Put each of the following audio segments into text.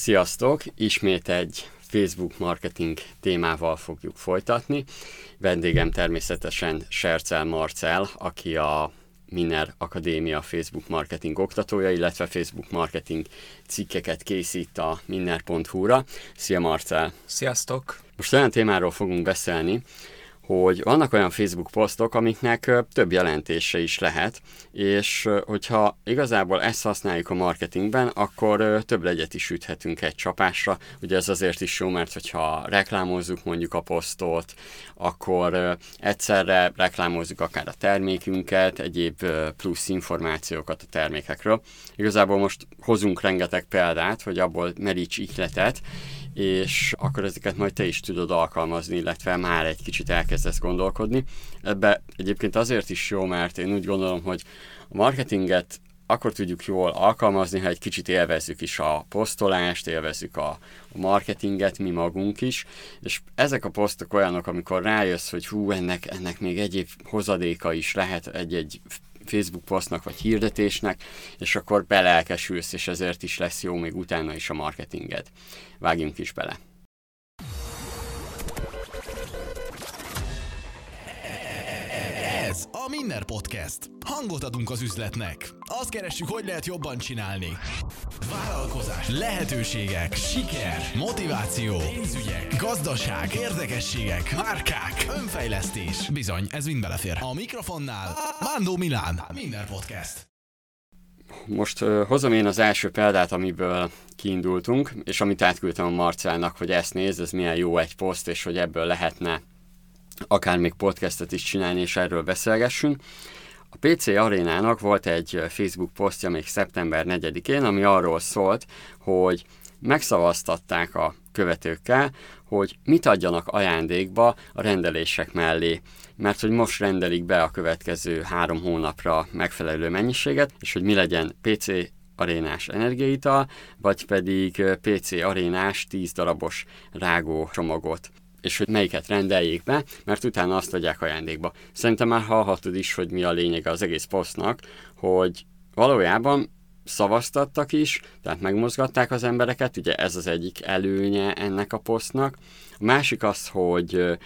Sziasztok! Ismét egy Facebook marketing témával fogjuk folytatni. Vendégem természetesen Sercel Marcel, aki a Miner Akadémia Facebook marketing oktatója, illetve Facebook marketing cikkeket készít a minner.hu-ra. Szia Marcel! Sziasztok! Most olyan témáról fogunk beszélni, hogy vannak olyan Facebook posztok, amiknek több jelentése is lehet, és hogyha igazából ezt használjuk a marketingben, akkor több legyet is üthetünk egy csapásra. Ugye ez azért is jó, mert hogyha reklámozzuk mondjuk a posztot, akkor egyszerre reklámozzuk akár a termékünket, egyéb plusz információkat a termékekről. Igazából most hozunk rengeteg példát, hogy abból meríts ihletet, és akkor ezeket majd te is tudod alkalmazni, illetve már egy kicsit elkezdesz gondolkodni. Ebbe egyébként azért is jó, mert én úgy gondolom, hogy a marketinget akkor tudjuk jól alkalmazni, ha egy kicsit élvezzük is a posztolást, élvezzük a, marketinget, mi magunk is, és ezek a posztok olyanok, amikor rájössz, hogy hú, ennek, ennek még egyéb hozadéka is lehet egy-egy Facebook posztnak vagy hirdetésnek, és akkor belelkesülsz, és ezért is lesz jó még utána is a marketinged. Vágjunk is bele! Minner Podcast. Hangot adunk az üzletnek. Azt keressük, hogy lehet jobban csinálni. Vállalkozás, lehetőségek, siker, motiváció, pénzügyek, gazdaság, érdekességek, márkák, önfejlesztés. Bizony, ez mind belefér. A mikrofonnál Mándó Milán. Minner Podcast. Most uh, hozom én az első példát, amiből kiindultunk, és amit átküldtem a Marcelnak, hogy ezt nézd, ez milyen jó egy poszt, és hogy ebből lehetne akár még podcastet is csinálni, és erről beszélgessünk. A PC Arénának volt egy Facebook posztja még szeptember 4-én, ami arról szólt, hogy megszavaztatták a követőkkel, hogy mit adjanak ajándékba a rendelések mellé, mert hogy most rendelik be a következő három hónapra megfelelő mennyiséget, és hogy mi legyen PC arénás energiaital, vagy pedig PC arénás 10 darabos rágó csomagot és hogy melyiket rendeljék be, mert utána azt adják ajándékba. Szerintem már hallhatod is, hogy mi a lényege az egész posztnak, hogy valójában szavaztattak is, tehát megmozgatták az embereket, ugye ez az egyik előnye ennek a posztnak. A másik az, hogy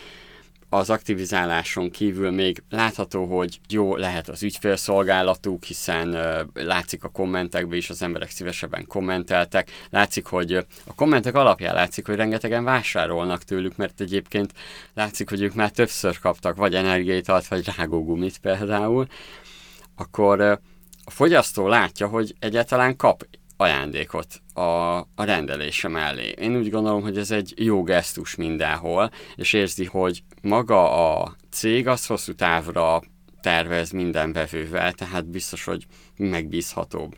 az aktivizáláson kívül még látható, hogy jó lehet az ügyfélszolgálatuk, hiszen látszik a kommentekben is, az emberek szívesebben kommenteltek. Látszik, hogy a kommentek alapján látszik, hogy rengetegen vásárolnak tőlük, mert egyébként látszik, hogy ők már többször kaptak vagy energiaitalt, vagy rágógumit például. Akkor a fogyasztó látja, hogy egyáltalán kap ajándékot a, a rendelése mellé. Én úgy gondolom, hogy ez egy jó gesztus mindenhol, és érzi, hogy maga a cég az hosszú távra tervez minden vevővel, tehát biztos, hogy megbízhatóbb.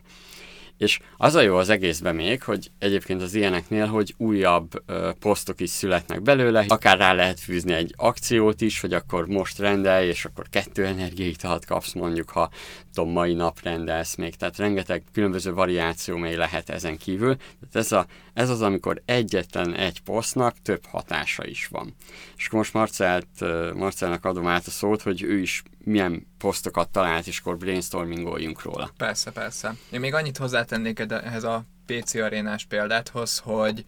És az a jó az egészben még, hogy egyébként az ilyeneknél, hogy újabb ö, posztok is születnek belőle, akár rá lehet fűzni egy akciót is, hogy akkor most rendelj, és akkor kettő energiaitalat kapsz mondjuk, ha tudom, mai nap rendelsz még. Tehát rengeteg különböző variáció még lehet ezen kívül. Tehát ez, a, ez az, amikor egyetlen egy posztnak több hatása is van. És most Marcelt, Marcelnak adom át a szót, hogy ő is milyen posztokat talált, és akkor brainstormingoljunk róla. Persze, persze. Én még annyit hozzátennék ehhez a PC arénás példáthoz, hogy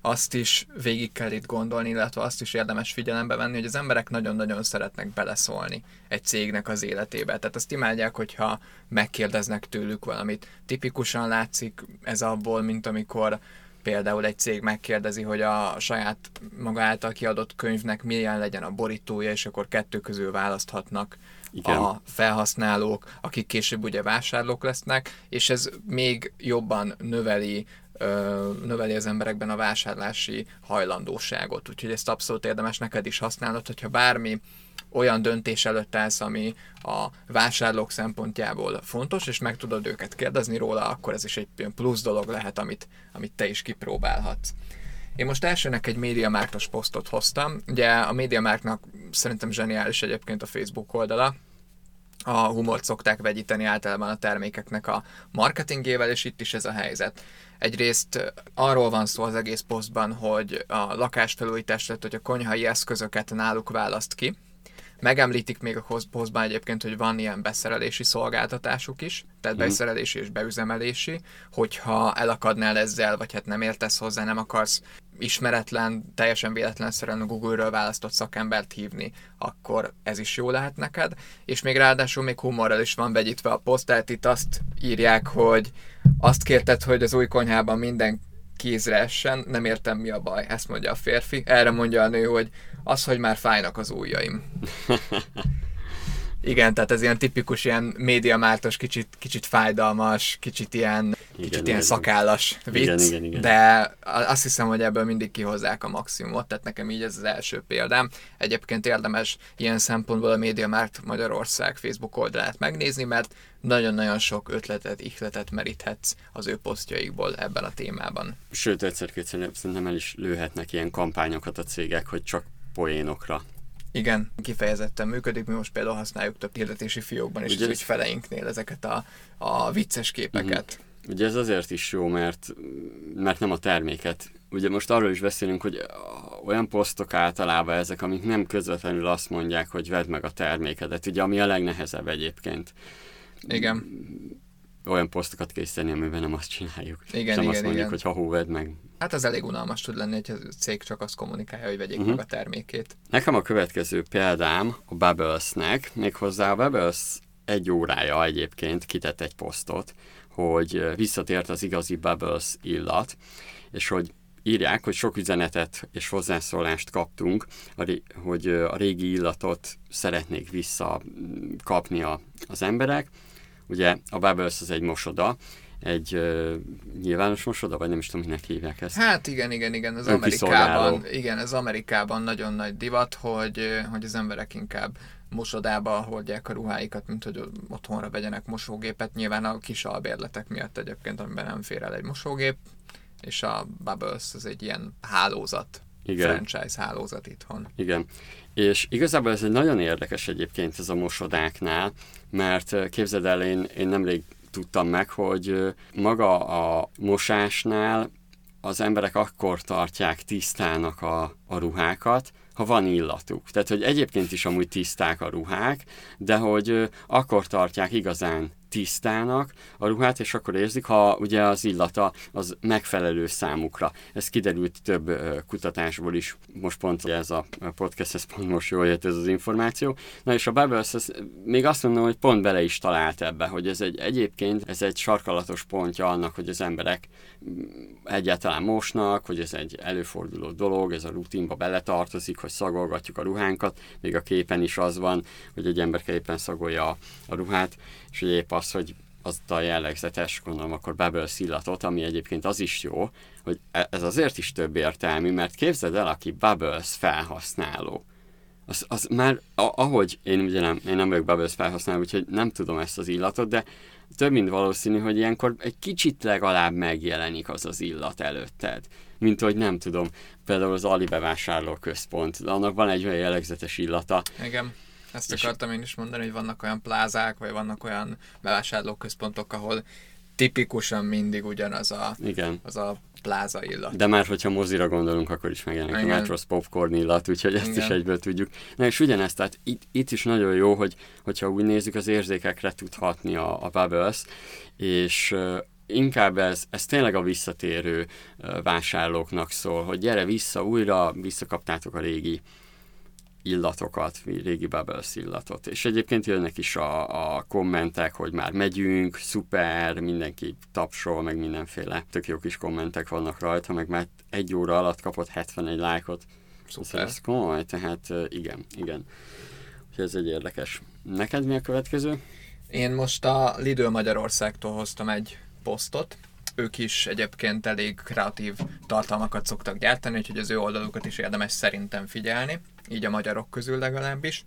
azt is végig kell itt gondolni, illetve azt is érdemes figyelembe venni, hogy az emberek nagyon-nagyon szeretnek beleszólni egy cégnek az életébe. Tehát azt imádják, hogyha megkérdeznek tőlük valamit. Tipikusan látszik ez abból, mint amikor például egy cég megkérdezi, hogy a saját maga által kiadott könyvnek milyen legyen a borítója, és akkor kettő közül választhatnak Igen. a felhasználók, akik később ugye vásárlók lesznek, és ez még jobban növeli növeli az emberekben a vásárlási hajlandóságot. Úgyhogy ezt abszolút érdemes neked is használnod, hogyha bármi olyan döntés előtt állsz, ami a vásárlók szempontjából fontos, és meg tudod őket kérdezni róla, akkor ez is egy plusz dolog lehet, amit, amit te is kipróbálhatsz. Én most elsőnek egy médiamárkos posztot hoztam. Ugye a médiamárknak szerintem zseniális egyébként a Facebook oldala, a humort szokták vegyíteni általában a termékeknek a marketingével, és itt is ez a helyzet. Egyrészt arról van szó az egész posztban, hogy a lakásfelújítás, tehát hogy a konyhai eszközöket náluk választ ki, Megemlítik még a posztban egyébként, hogy van ilyen beszerelési szolgáltatásuk is, tehát hmm. beszerelési és beüzemelési, hogyha elakadnál ezzel, vagy hát nem értesz hozzá, nem akarsz ismeretlen, teljesen véletlenszerűen a Google-ről választott szakembert hívni, akkor ez is jó lehet neked. És még ráadásul még humorral is van vegyítve a poszt, tehát itt azt írják, hogy azt kérted, hogy az új konyhában minden kézre essen, nem értem mi a baj, ezt mondja a férfi. Erre mondja a nő, hogy az, hogy már fájnak az ujjaim. Igen, tehát ez ilyen tipikus, ilyen médiamártos, kicsit, kicsit fájdalmas, kicsit ilyen, kicsit igen, ilyen szakállas vicc, igen, igen, igen. de azt hiszem, hogy ebből mindig kihozzák a maximumot, tehát nekem így ez az első példám. Egyébként érdemes ilyen szempontból a MediaMarkt Magyarország Facebook oldalát megnézni, mert nagyon-nagyon sok ötletet, ihletet meríthetsz az ő posztjaikból ebben a témában. Sőt, egyszer-kétszer szerintem el is lőhetnek ilyen kampányokat a cégek, hogy csak poénokra igen, kifejezetten működik. Mi most például használjuk több hirdetési fiókban is Ugye az ügyfeleinknél ezeket a, a vicces képeket. Uh-huh. Ugye ez azért is jó, mert, mert nem a terméket. Ugye most arról is beszélünk, hogy olyan posztok általában ezek, amik nem közvetlenül azt mondják, hogy vedd meg a termékedet, ugye ami a legnehezebb egyébként. Igen. Olyan posztokat készíteni, amiben nem azt csináljuk. Igen, nem igen, azt mondjuk, igen. hogy ha hú, vedd meg, Hát az elég unalmas tud lenni, hogy a cég csak azt kommunikálja, hogy vegyék uh-huh. meg a termékét. Nekem a következő példám a Bubblesnek, méghozzá a Bubbles egy órája egyébként kitett egy posztot, hogy visszatért az igazi Bubbles illat, és hogy írják, hogy sok üzenetet és hozzászólást kaptunk, hogy a régi illatot szeretnék visszakapni az emberek. Ugye a Bubbles az egy mosoda, egy uh, nyilvános mosoda, vagy nem is tudom, minek hívják ezt. Hát igen, igen, igen, az Amerikában, igen, ez Amerikában nagyon nagy divat, hogy, hogy az emberek inkább mosodába hordják a ruháikat, mint hogy otthonra vegyenek mosógépet. Nyilván a kis albérletek miatt egyébként, amiben nem fér el egy mosógép, és a Bubbles az egy ilyen hálózat, Igen. franchise hálózat itthon. Igen. És igazából ez egy nagyon érdekes egyébként ez a mosodáknál, mert képzeld el, én, én nemrég tudtam meg, hogy maga a mosásnál az emberek akkor tartják tisztának a, a ruhákat, ha van illatuk. Tehát, hogy egyébként is amúgy tiszták a ruhák, de hogy akkor tartják igazán tisztának a ruhát, és akkor érzik, ha ugye az illata az megfelelő számukra. Ez kiderült több kutatásból is, most pont ez a podcast, ez pont most jól jött ez az információ. Na és a Bubbles, ez, még azt mondom, hogy pont bele is talált ebbe, hogy ez egy egyébként, ez egy sarkalatos pontja annak, hogy az emberek egyáltalán mosnak, hogy ez egy előforduló dolog, ez a rutinba beletartozik, hogy szagolgatjuk a ruhánkat, még a képen is az van, hogy egy ember éppen szagolja a ruhát, és hogy épp az, hogy az a jellegzetes, gondolom akkor Bubble szillatot, ami egyébként az is jó, hogy e- ez azért is több értelmű, mert képzeld el, aki Bubbles felhasználó. Az, az már, ahogy én ugye nem, én nem vagyok Bubbles felhasználó, úgyhogy nem tudom ezt az illatot, de több mint valószínű, hogy ilyenkor egy kicsit legalább megjelenik az az illat előtted. Mint hogy nem tudom, például az Ali bevásárló központ, annak van egy olyan jellegzetes illata. Igen ezt és akartam én is mondani, hogy vannak olyan plázák, vagy vannak olyan bevásárlóközpontok, ahol tipikusan mindig ugyanaz a, Igen. az a pláza illat. De már, hogyha mozira gondolunk, akkor is megjelenik Igen. a Metros Popcorn illat, úgyhogy ezt Igen. is egyből tudjuk. Na és ugyanezt, tehát itt, itt is nagyon jó, hogy, hogyha úgy nézzük, az érzékekre tudhatni a, a Bubbles, és inkább ez, ez tényleg a visszatérő vásárlóknak szól, hogy gyere vissza, újra visszakaptátok a régi illatokat, régi Bubbles illatot. És egyébként jönnek is a, a kommentek, hogy már megyünk, szuper, mindenki tapsol, meg mindenféle tök jó kis kommentek vannak rajta, meg már egy óra alatt kapott 71 lájkot. Szuper. Ez komoly, tehát igen, igen. Úgyhogy ez egy érdekes. Neked mi a következő? Én most a Lidl Magyarországtól hoztam egy posztot, ők is egyébként elég kreatív tartalmakat szoktak gyártani, úgyhogy az ő oldalukat is érdemes szerintem figyelni így a magyarok közül legalábbis.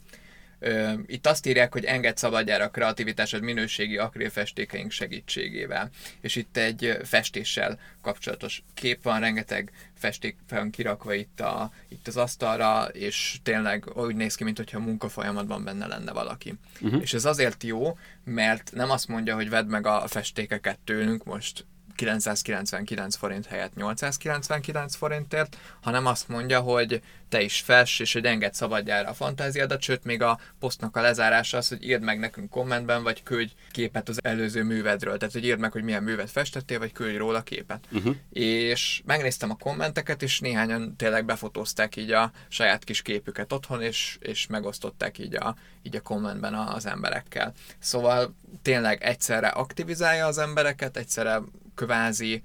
Itt azt írják, hogy enged szabadjára a kreativitásod minőségi akrilfestékeink segítségével. És itt egy festéssel kapcsolatos kép van, rengeteg festék van kirakva itt, a, itt az asztalra, és tényleg úgy néz ki, mintha munkafolyamatban benne lenne valaki. Uh-huh. És ez azért jó, mert nem azt mondja, hogy vedd meg a festékeket tőlünk, most 999 forint helyett 899 forintért, hanem azt mondja, hogy te is fess, és hogy enged szabadjára a fantáziádat, sőt még a posztnak a lezárása az, hogy írd meg nekünk kommentben, vagy küldj képet az előző művedről. Tehát, hogy írd meg, hogy milyen művet festettél, vagy küldj róla képet. Uh-huh. És megnéztem a kommenteket, és néhányan tényleg befotózták így a saját kis képüket otthon, és, és megosztották így a, így a kommentben az emberekkel. Szóval tényleg egyszerre aktivizálja az embereket, egyszerre kvázi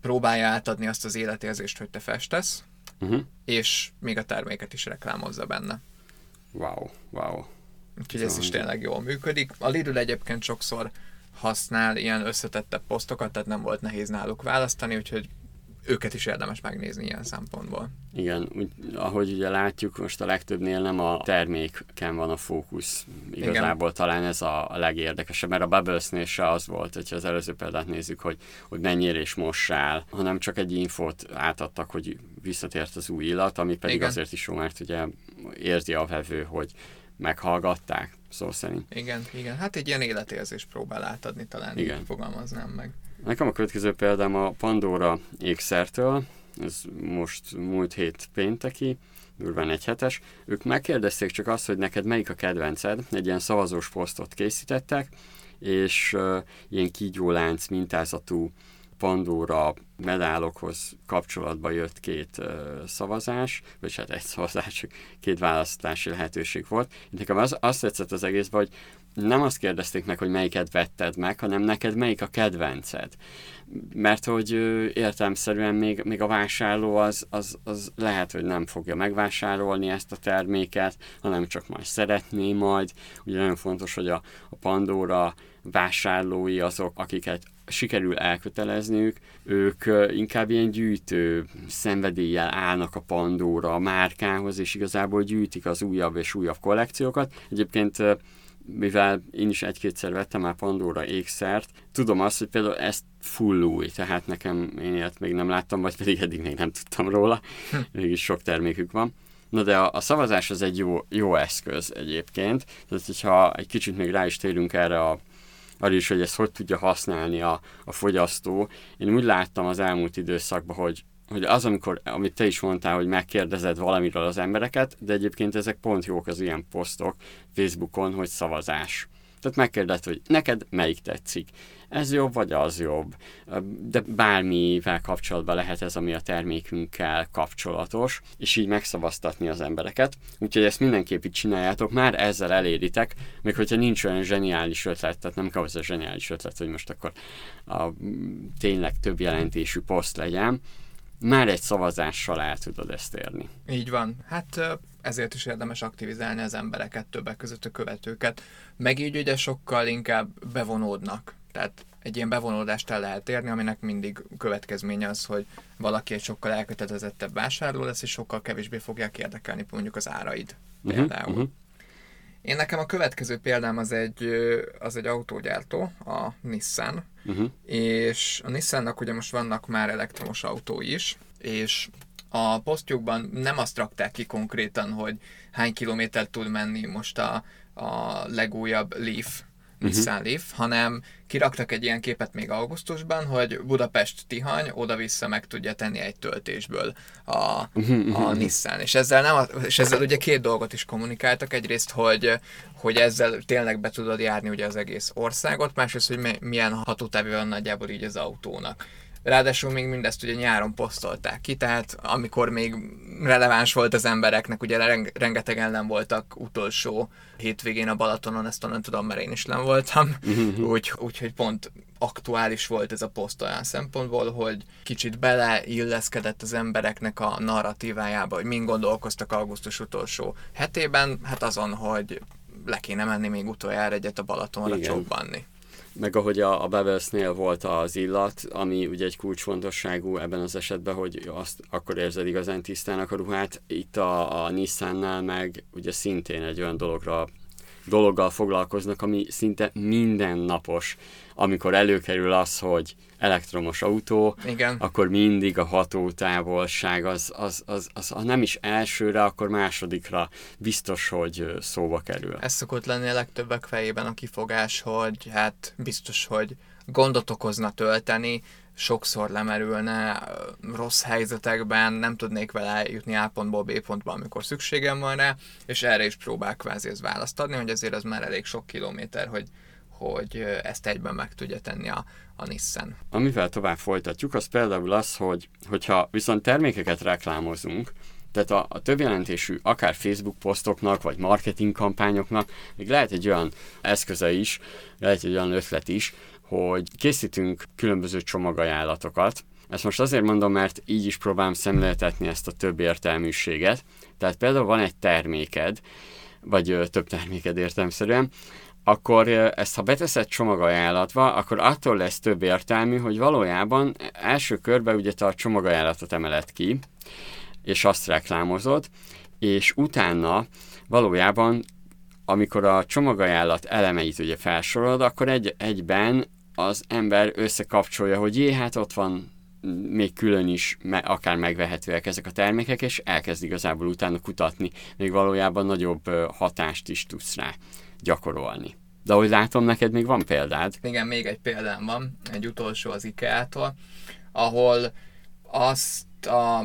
próbálja átadni azt az életérzést, hogy te festesz, uh-huh. és még a terméket is reklámozza benne. Wow, wow. Úgyhogy ez is tényleg jól működik. A Lidl egyébként sokszor használ ilyen összetettebb posztokat, tehát nem volt nehéz náluk választani, úgyhogy őket is érdemes megnézni ilyen szempontból. Igen, úgy, ahogy ugye látjuk, most a legtöbbnél nem a terméken van a fókusz. Igazából Igen. talán ez a, legérdekesebb, mert a Bubblesnél se az volt, hogyha az előző példát nézzük, hogy, hogy mennyire is mossál, hanem csak egy infót átadtak, hogy visszatért az új illat, ami pedig Igen. azért is jó, mert ugye érzi a vevő, hogy meghallgatták, szó szerint. Igen, igen. Hát egy ilyen életérzés próbál átadni, talán igen. így fogalmaznám meg. Nekem a következő példám a Pandora ékszertől, ez most múlt hét pénteki, durván egy hetes. Ők megkérdezték csak azt, hogy neked melyik a kedvenced, egy ilyen szavazós posztot készítettek, és uh, ilyen kígyólánc mintázatú Pandora medálokhoz kapcsolatban jött két szavazás, vagy hát egy szavazás, két választási lehetőség volt. Nekem az, azt tetszett az egészben, hogy nem azt kérdezték meg, hogy melyiket vetted meg, hanem neked melyik a kedvenced. Mert hogy értelmszerűen még, még a vásárló az, az, az lehet, hogy nem fogja megvásárolni ezt a terméket, hanem csak majd szeretné majd. Ugye nagyon fontos, hogy a, a Pandora vásárlói azok, akiket sikerül elkötelezniük, ők inkább ilyen gyűjtő szenvedéllyel állnak a Pandora a márkához, és igazából gyűjtik az újabb és újabb kollekciókat. Egyébként mivel én is egy-kétszer vettem már Pandora ékszert, tudom azt, hogy például ezt full új, tehát nekem én ilyet még nem láttam, vagy pedig eddig még nem tudtam róla, hm. mégis sok termékük van. Na de a, a szavazás az egy jó, jó eszköz egyébként, tehát hogyha egy kicsit még rá is térünk erre a arra is, hogy ezt hogy tudja használni a, a fogyasztó. Én úgy láttam az elmúlt időszakban, hogy hogy az, amikor, amit te is mondtál, hogy megkérdezed valamiről az embereket, de egyébként ezek pont jók az ilyen posztok Facebookon, hogy szavazás. Tehát megkérdezed, hogy neked melyik tetszik. Ez jobb, vagy az jobb. De bármivel kapcsolatban lehet ez, ami a termékünkkel kapcsolatos, és így megszavaztatni az embereket. Úgyhogy ezt mindenképp így csináljátok, már ezzel eléritek, még hogyha nincs olyan zseniális ötlet, tehát nem kell a zseniális ötlet, hogy most akkor a, tényleg több jelentésű poszt legyen, már egy szavazással el tudod ezt érni. Így van. Hát ezért is érdemes aktivizálni az embereket, többek között a követőket. Meg így ugye sokkal inkább bevonódnak. Tehát egy ilyen bevonódást el lehet érni, aminek mindig következménye az, hogy valaki egy sokkal elkötelezettebb vásárló lesz, és sokkal kevésbé fogják érdekelni mondjuk az áraid uh-huh, például. Uh-huh. Én nekem a következő példám az egy, az egy autógyártó, a Nissan, uh-huh. és a Nissannak ugye most vannak már elektromos autói is, és a posztjukban nem azt rakták ki konkrétan, hogy hány kilométert tud menni most a, a legújabb Leaf Nissan uh-huh. Leaf, hanem kiraktak egy ilyen képet még augusztusban, hogy Budapest-Tihany oda-vissza meg tudja tenni egy töltésből a, uh-huh. a Nissan. És ezzel, nem, és ezzel ugye két dolgot is kommunikáltak. Egyrészt, hogy, hogy ezzel tényleg be tudod járni ugye az egész országot, másrészt, hogy milyen hatótávja van nagyjából így az autónak. Ráadásul még mindezt ugye nyáron posztolták ki, tehát amikor még releváns volt az embereknek, ugye rengetegen nem voltak utolsó hétvégén a Balatonon, ezt onnan tudom, mert én is nem voltam, úgy, úgyhogy pont aktuális volt ez a poszt olyan szempontból, hogy kicsit beleilleszkedett az embereknek a narratívájába, hogy mind gondolkoztak augusztus utolsó hetében, hát azon, hogy le kéne menni még utoljára egyet a Balatonra csobbanni meg ahogy a, a Bevelsnél volt az illat, ami ugye egy kulcsfontosságú ebben az esetben, hogy azt akkor érzed igazán tisztának a ruhát. Itt a, a Nissannál meg ugye szintén egy olyan dologra dologgal foglalkoznak, ami szinte mindennapos. Amikor előkerül az, hogy elektromos autó, Igen. akkor mindig a hatótávolság az, az, az, az, az nem is elsőre, akkor másodikra biztos, hogy szóba kerül. Ez szokott lenni a legtöbbek fejében a kifogás, hogy hát biztos, hogy gondot okozna tölteni, sokszor lemerülne rossz helyzetekben, nem tudnék vele jutni A pontból B pontba, amikor szükségem van rá, és erre is próbál kvázi ez választ adni, hogy azért az már elég sok kilométer, hogy, hogy ezt egyben meg tudja tenni a, a Nissan. Amivel tovább folytatjuk, az például az, hogy hogyha viszont termékeket reklámozunk, tehát a, a több jelentésű, akár Facebook posztoknak, vagy marketing kampányoknak, még lehet egy olyan eszköze is, lehet egy olyan ötlet is, hogy készítünk különböző csomagajánlatokat. Ezt most azért mondom, mert így is próbálom szemléltetni ezt a több értelműséget. Tehát például van egy terméked, vagy több terméked értelmszerűen, akkor ezt ha beteszed csomagajánlatba, akkor attól lesz több értelmű, hogy valójában első körben ugye te a csomagajánlatot emeled ki, és azt reklámozod, és utána valójában, amikor a csomagajánlat elemeit ugye felsorolod, akkor egy, egyben az ember összekapcsolja, hogy jé, hát ott van még külön is me, akár megvehetőek ezek a termékek, és elkezd igazából utána kutatni, még valójában nagyobb hatást is tudsz rá gyakorolni. De ahogy látom, neked még van példád. Igen, még egy példám van, egy utolsó az IKEA-tól, ahol azt a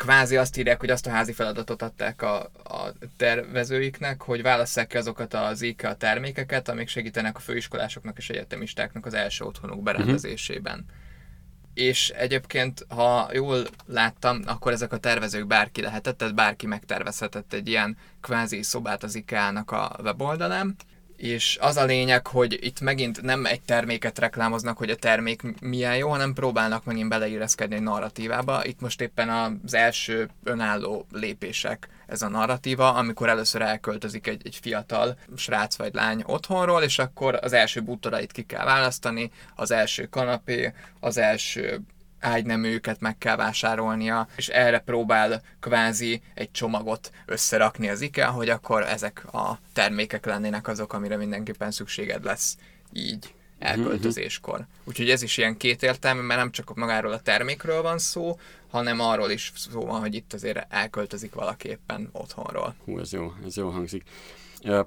kvázi azt írják, hogy azt a házi feladatot adták a, a tervezőiknek, hogy válasszák ki azokat az IKEA termékeket, amik segítenek a főiskolásoknak és egyetemistáknak az első otthonuk berendezésében. Uh-huh. És egyébként, ha jól láttam, akkor ezek a tervezők bárki lehetett, tehát bárki megtervezhetett egy ilyen kvázi szobát az IKEA-nak a weboldalán, és az a lényeg, hogy itt megint nem egy terméket reklámoznak, hogy a termék milyen jó, hanem próbálnak megint beleíreszkedni egy narratívába. Itt most éppen az első önálló lépések ez a narratíva, amikor először elköltözik egy, egy fiatal srác vagy lány otthonról, és akkor az első bútorait ki kell választani, az első kanapé, az első ágyneműket meg kell vásárolnia, és erre próbál kvázi egy csomagot összerakni az IKEA, hogy akkor ezek a termékek lennének azok, amire mindenképpen szükséged lesz így elköltözéskor. Úgyhogy ez is ilyen kétértelmű, mert nem csak magáról a termékről van szó, hanem arról is szó van, hogy itt azért elköltözik valaki éppen otthonról. Hú, ez jó, ez jó hangzik.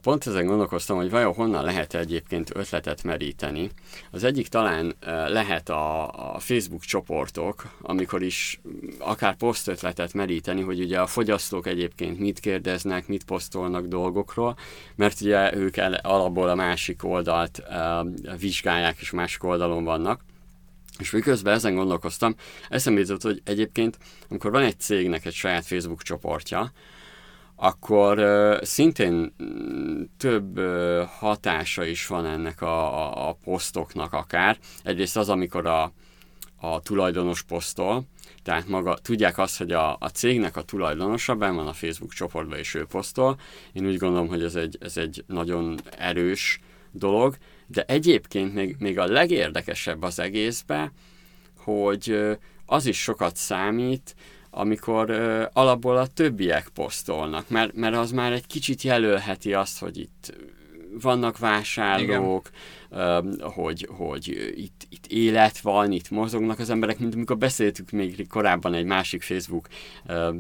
Pont ezen gondolkoztam, hogy vajon honnan lehet egyébként ötletet meríteni. Az egyik talán lehet a, a Facebook csoportok, amikor is akár posztötletet meríteni, hogy ugye a fogyasztók egyébként mit kérdeznek, mit posztolnak dolgokról, mert ugye ők el, alapból a másik oldalt vizsgálják, és másik oldalon vannak. És miközben ezen gondolkoztam, eszembe jutott, hogy egyébként, amikor van egy cégnek egy saját Facebook csoportja, akkor szintén mm, több hatása is van ennek a, a, a posztoknak akár. Egyrészt az, amikor a, a tulajdonos posztol, tehát maga, tudják azt, hogy a, a cégnek a tulajdonosa ben van a Facebook csoportban, és ő posztol. Én úgy gondolom, hogy ez egy, ez egy nagyon erős dolog, de egyébként még, még a legérdekesebb az egészben, hogy az is sokat számít, amikor ö, alapból a többiek posztolnak, mert, mert az már egy kicsit jelölheti azt, hogy itt vannak vásárlók, ö, hogy, hogy itt, itt élet van, itt mozognak az emberek, mint amikor beszéltük még korábban egy másik Facebook,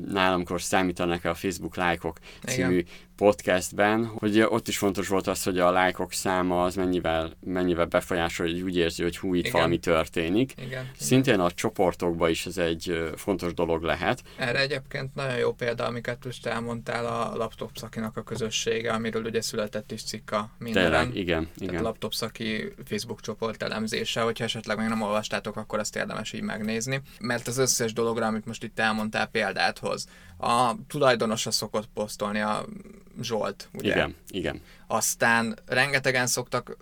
nálamkor számítanak a Facebook lájkok című Igen podcastben, hogy ott is fontos volt az, hogy a lájkok száma az mennyivel, mennyivel befolyásol, hogy úgy érzi, hogy hú, itt Igen. valami történik. Igen. Szintén a csoportokban is ez egy fontos dolog lehet. Erre egyébként nagyon jó példa, amiket most elmondtál a laptop szakinak a közössége, amiről ugye született is cikk a mindenen. Tényleg, igen, igen. a laptop szaki Facebook csoport elemzése, hogyha esetleg még nem olvastátok, akkor azt érdemes így megnézni. Mert az összes dologra, amit most itt elmondtál példát hoz, a tulajdonosa szokott posztolni a Zsolt, ugye? Igen, igen. Aztán rengetegen szoktak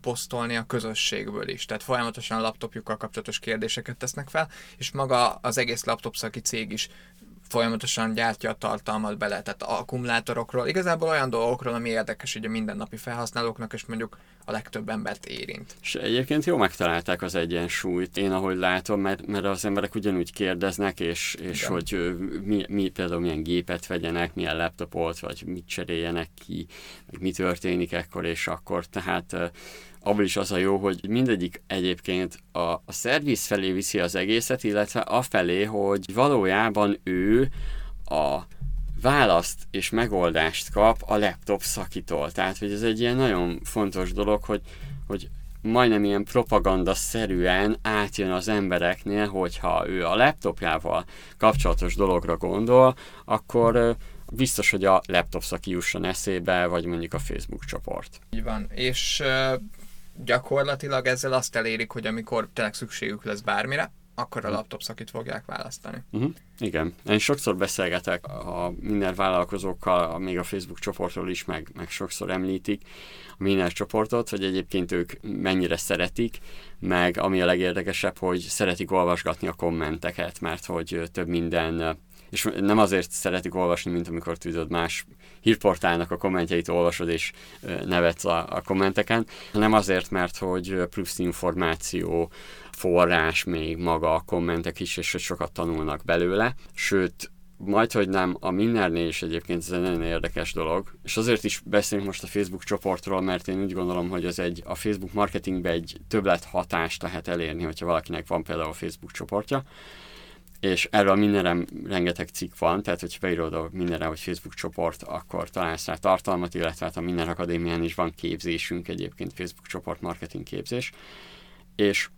posztolni a közösségből is, tehát folyamatosan laptopjukkal kapcsolatos kérdéseket tesznek fel, és maga az egész laptop szaki cég is folyamatosan gyártja a tartalmat bele, tehát akkumulátorokról, igazából olyan dolgokról, ami érdekes ugye mindennapi felhasználóknak, és mondjuk a legtöbb embert érint. És egyébként jó megtalálták az egyensúlyt, én ahogy látom, mert, mert az emberek ugyanúgy kérdeznek, és, és hogy mi, mi, például milyen gépet vegyenek, milyen laptopot, vagy mit cseréljenek ki, meg mi történik ekkor és akkor, tehát abból is az a jó, hogy mindegyik egyébként a, a szerviz felé viszi az egészet, illetve afelé, hogy valójában ő a választ és megoldást kap a laptop szakitól. Tehát, hogy ez egy ilyen nagyon fontos dolog, hogy, hogy majdnem ilyen propaganda-szerűen átjön az embereknél, hogyha ő a laptopjával kapcsolatos dologra gondol, akkor biztos, hogy a laptop szaki jusson eszébe, vagy mondjuk a Facebook csoport. Így van, és gyakorlatilag ezzel azt elérik, hogy amikor tényleg szükségük lesz bármire, akkor a mhm. laptop szakit fogják választani. Uh-huh. Igen. Én sokszor beszélgetek a minden vállalkozókkal, még a Facebook csoportról is, meg, meg sokszor említik a minden csoportot, hogy egyébként ők mennyire szeretik, meg ami a legérdekesebb, hogy szeretik olvasgatni a kommenteket, mert hogy több minden és nem azért szeretik olvasni, mint amikor tudod más hírportálnak a kommentjeit olvasod és nevetsz a, a kommenteken, hanem azért, mert hogy plusz információ, forrás még maga a kommentek is, és hogy sokat tanulnak belőle. Sőt, majd, hogy nem, a mindennél is egyébként ez egy nagyon érdekes dolog, és azért is beszélünk most a Facebook csoportról, mert én úgy gondolom, hogy ez egy, a Facebook marketingbe egy többlet hatást lehet elérni, hogyha valakinek van például a Facebook csoportja, és erről mindenre rengeteg cikk van, tehát hogyha beírod a mindenre, hogy Facebook csoport, akkor találsz rá tartalmat, illetve hát a Minden Akadémián is van képzésünk egyébként, Facebook csoport marketing képzés, és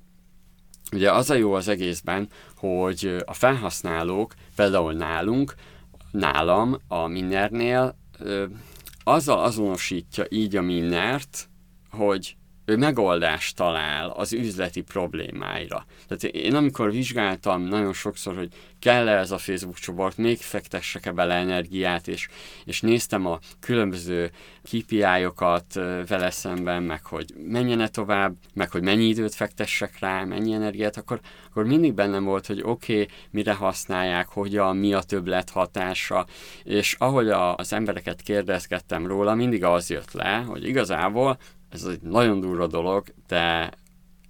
ugye az a jó az egészben, hogy a felhasználók, például nálunk, nálam, a Minnernél, azzal azonosítja így a Minnert, hogy ő megoldást talál az üzleti problémáira. Tehát én amikor vizsgáltam nagyon sokszor, hogy kell-e ez a Facebook csoport, még fektessek-e bele energiát, és, és néztem a különböző KPI-okat vele szemben, meg hogy menjen-e tovább, meg hogy mennyi időt fektessek rá, mennyi energiát, akkor, akkor mindig bennem volt, hogy oké, okay, mire használják, hogyan, mi a többlet hatása, és ahogy a, az embereket kérdezgettem róla, mindig az jött le, hogy igazából ez egy nagyon durva dolog, de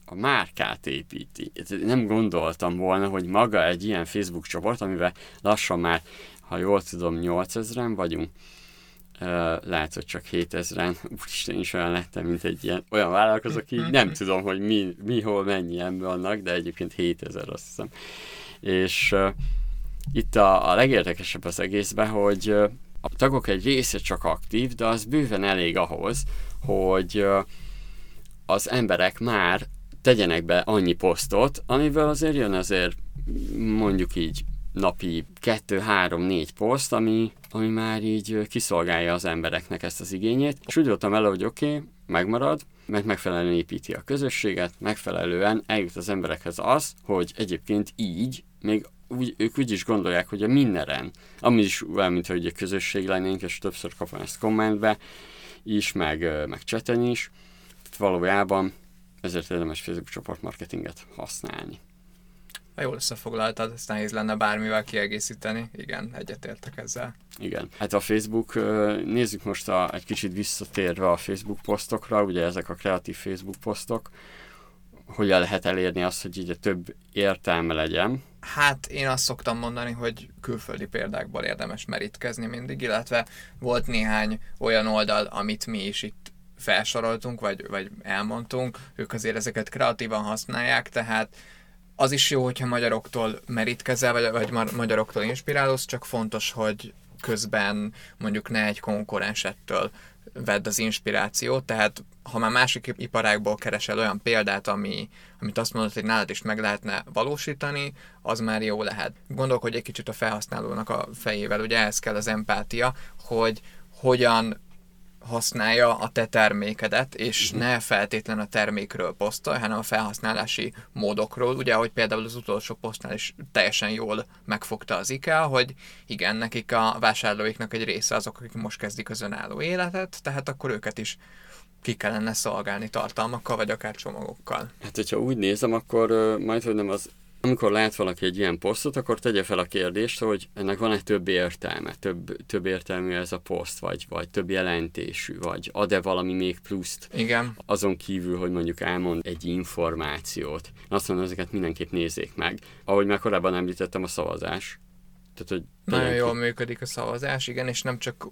a márkát építi. Nem gondoltam volna, hogy maga egy ilyen Facebook csoport, amivel lassan már, ha jól tudom, 8000-en vagyunk, lehet, hogy csak 7000-en, úristen is olyan lettem, mint egy ilyen olyan vállalkozó, aki nem tudom, hogy mi, mi hol, mennyi ember vannak, de egyébként 7000 azt hiszem. És uh, itt a, a legérdekesebb az egészben, hogy uh, a tagok egy része csak aktív, de az bőven elég ahhoz, hogy az emberek már tegyenek be annyi posztot, amiből azért jön azért mondjuk így napi 2-3-4 poszt, ami, ami már így kiszolgálja az embereknek ezt az igényét. És úgy voltam el, hogy oké, okay, megmarad, mert megfelelően építi a közösséget, megfelelően eljut az emberekhez az, hogy egyébként így még úgy, ők úgy is gondolják, hogy a mindenen, ami is olyan, mint hogy egy közösség lennénk, és többször kapom ezt kommentbe, is, meg, meg cseten is. Valójában ezért érdemes Facebook csoport marketinget használni. Ha jól összefoglaltad, ezt nehéz lenne bármivel kiegészíteni. Igen, egyetértek ezzel. Igen. Hát a Facebook, nézzük most a, egy kicsit visszatérve a Facebook posztokra, ugye ezek a kreatív Facebook posztok, hogyan lehet elérni azt, hogy így több értelme legyen. Hát én azt szoktam mondani, hogy külföldi példákból érdemes merítkezni mindig, illetve volt néhány olyan oldal, amit mi is itt felsoroltunk, vagy, vagy elmondtunk, ők azért ezeket kreatívan használják, tehát az is jó, hogyha magyaroktól merítkezel, vagy, vagy magyaroktól inspirálódsz, csak fontos, hogy közben mondjuk ne egy konkurens ettől vedd az inspirációt, tehát ha már másik iparágból keresel olyan példát, ami, amit azt mondod, hogy nálad is meg lehetne valósítani, az már jó lehet. Gondolkodj egy kicsit a felhasználónak a fejével, ugye ehhez kell az empátia, hogy hogyan használja a te termékedet, és uh-huh. ne feltétlen a termékről posztolj, hanem a felhasználási módokról. Ugye, ahogy például az utolsó posztnál is teljesen jól megfogta az IKEA, hogy igen, nekik a vásárlóiknak egy része azok, akik most kezdik az önálló életet, tehát akkor őket is ki kellene szolgálni tartalmakkal, vagy akár csomagokkal. Hát, hogyha úgy nézem, akkor majd, hogy nem az amikor lát valaki egy ilyen posztot, akkor tegye fel a kérdést, hogy ennek van-e több értelme, több, több értelmű ez a poszt, vagy, vagy több jelentésű, vagy ad-e valami még pluszt. Igen. Azon kívül, hogy mondjuk elmond egy információt. Azt mondom, ezeket mindenképp nézzék meg. Ahogy már korábban említettem, a szavazás Tehát, hogy Nagyon tényleg- jól működik a szavazás, igen, és nem csak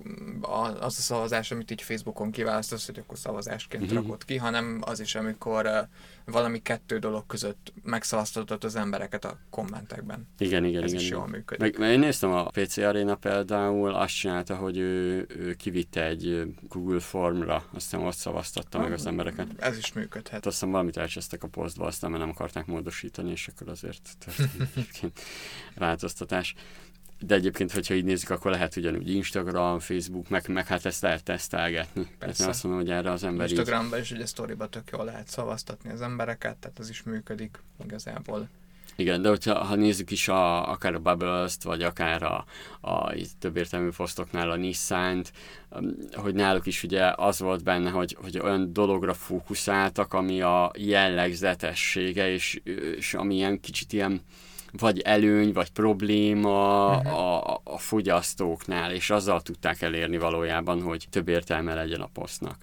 az a szavazás, amit így Facebookon kiválasztasz, hogy akkor szavazásként Mhm. rakod ki, hanem az is, amikor valami kettő dolog között megszavaztatod az embereket a kommentekben. Igen, igen, Ez igen. is igen. jól működik. Meg, meg én néztem a PC Arena például, azt csinálta, hogy ő, ő kivitte egy Google formra, aztán ott szavaztatta meg az embereket. Ez is működhet. Hát aztán valamit elcsesztek a posztba, aztán mert nem akarták módosítani, és akkor azért történt egyébként változtatás. De egyébként, hogyha így nézzük, akkor lehet ugyanúgy Instagram, Facebook, meg, meg hát ezt lehet tesztelgetni. Tehát Persze. azt mondom, hogy erre az ember így... Instagramban is ugye sztoriba tök jól lehet szavaztatni az embereket, tehát ez is működik igazából. Igen, de hogyha ha nézzük is a, akár a Bubbles-t, vagy akár a, a több értelmű posztoknál a Nissan-t, um, hogy náluk is ugye az volt benne, hogy, hogy olyan dologra fókuszáltak, ami a jellegzetessége, és, és ami ilyen kicsit ilyen vagy előny, vagy probléma Mhm. a, a fogyasztóknál, és azzal tudták elérni valójában, hogy több értelme legyen a posztnak.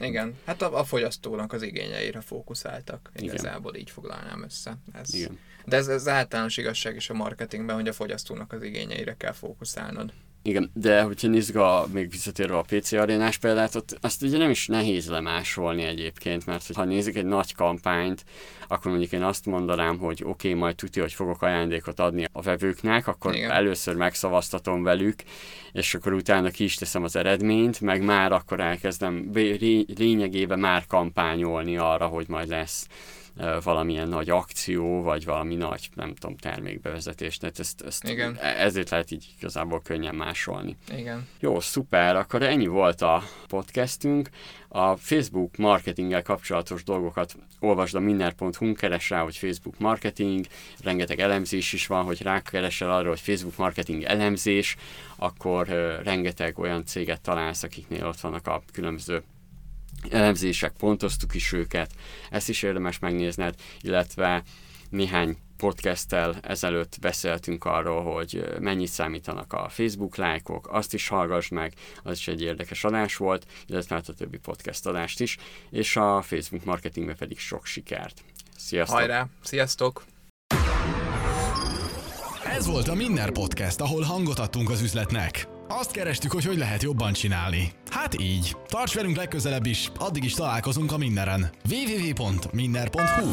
Igen, hát a, a fogyasztónak az igényeire fókuszáltak. Igen. Igazából így foglalnám össze. Ez, Igen. De ez, ez általános igazság is a marketingben, hogy a fogyasztónak az igényeire kell fókuszálnod. Igen, de hogyha nézzük a, még visszatérve a PC arénás példát, ott azt ugye nem is nehéz lemásolni egyébként, mert ha nézzük egy nagy kampányt, akkor mondjuk én azt mondanám, hogy oké, okay, majd tudja, hogy fogok ajándékot adni a vevőknek, akkor Igen. Először megszavaztatom velük, és akkor utána ki is teszem az eredményt, meg már akkor elkezdem lényegében már kampányolni arra, hogy majd lesz valamilyen nagy akció, vagy valami nagy, nem tudom, termékbevezetés. Tehát ezt, ezt Igen. ezért lehet így igazából könnyen másolni. Igen. Jó, szuper, akkor ennyi volt a podcastünk. A Facebook marketinggel kapcsolatos dolgokat olvasd a minner.hu, keres rá, hogy Facebook marketing, rengeteg elemzés is van, hogy rákeresel arra, hogy Facebook marketing elemzés, akkor rengeteg olyan céget találsz, akiknél ott vannak a különböző elemzések, pontoztuk is őket, ezt is érdemes megnézned, illetve néhány podcasttel ezelőtt beszéltünk arról, hogy mennyit számítanak a Facebook lájkok, azt is hallgass meg, az is egy érdekes adás volt, illetve hát a többi podcast adást is, és a Facebook marketingbe pedig sok sikert. Sziasztok! Hajrá! Sziasztok! Ez volt a Minner Podcast, ahol hangot adtunk az üzletnek. Azt kerestük, hogy hogy lehet jobban csinálni. Hát így. Tarts velünk legközelebb is, addig is találkozunk a Minneren. www.minner.hu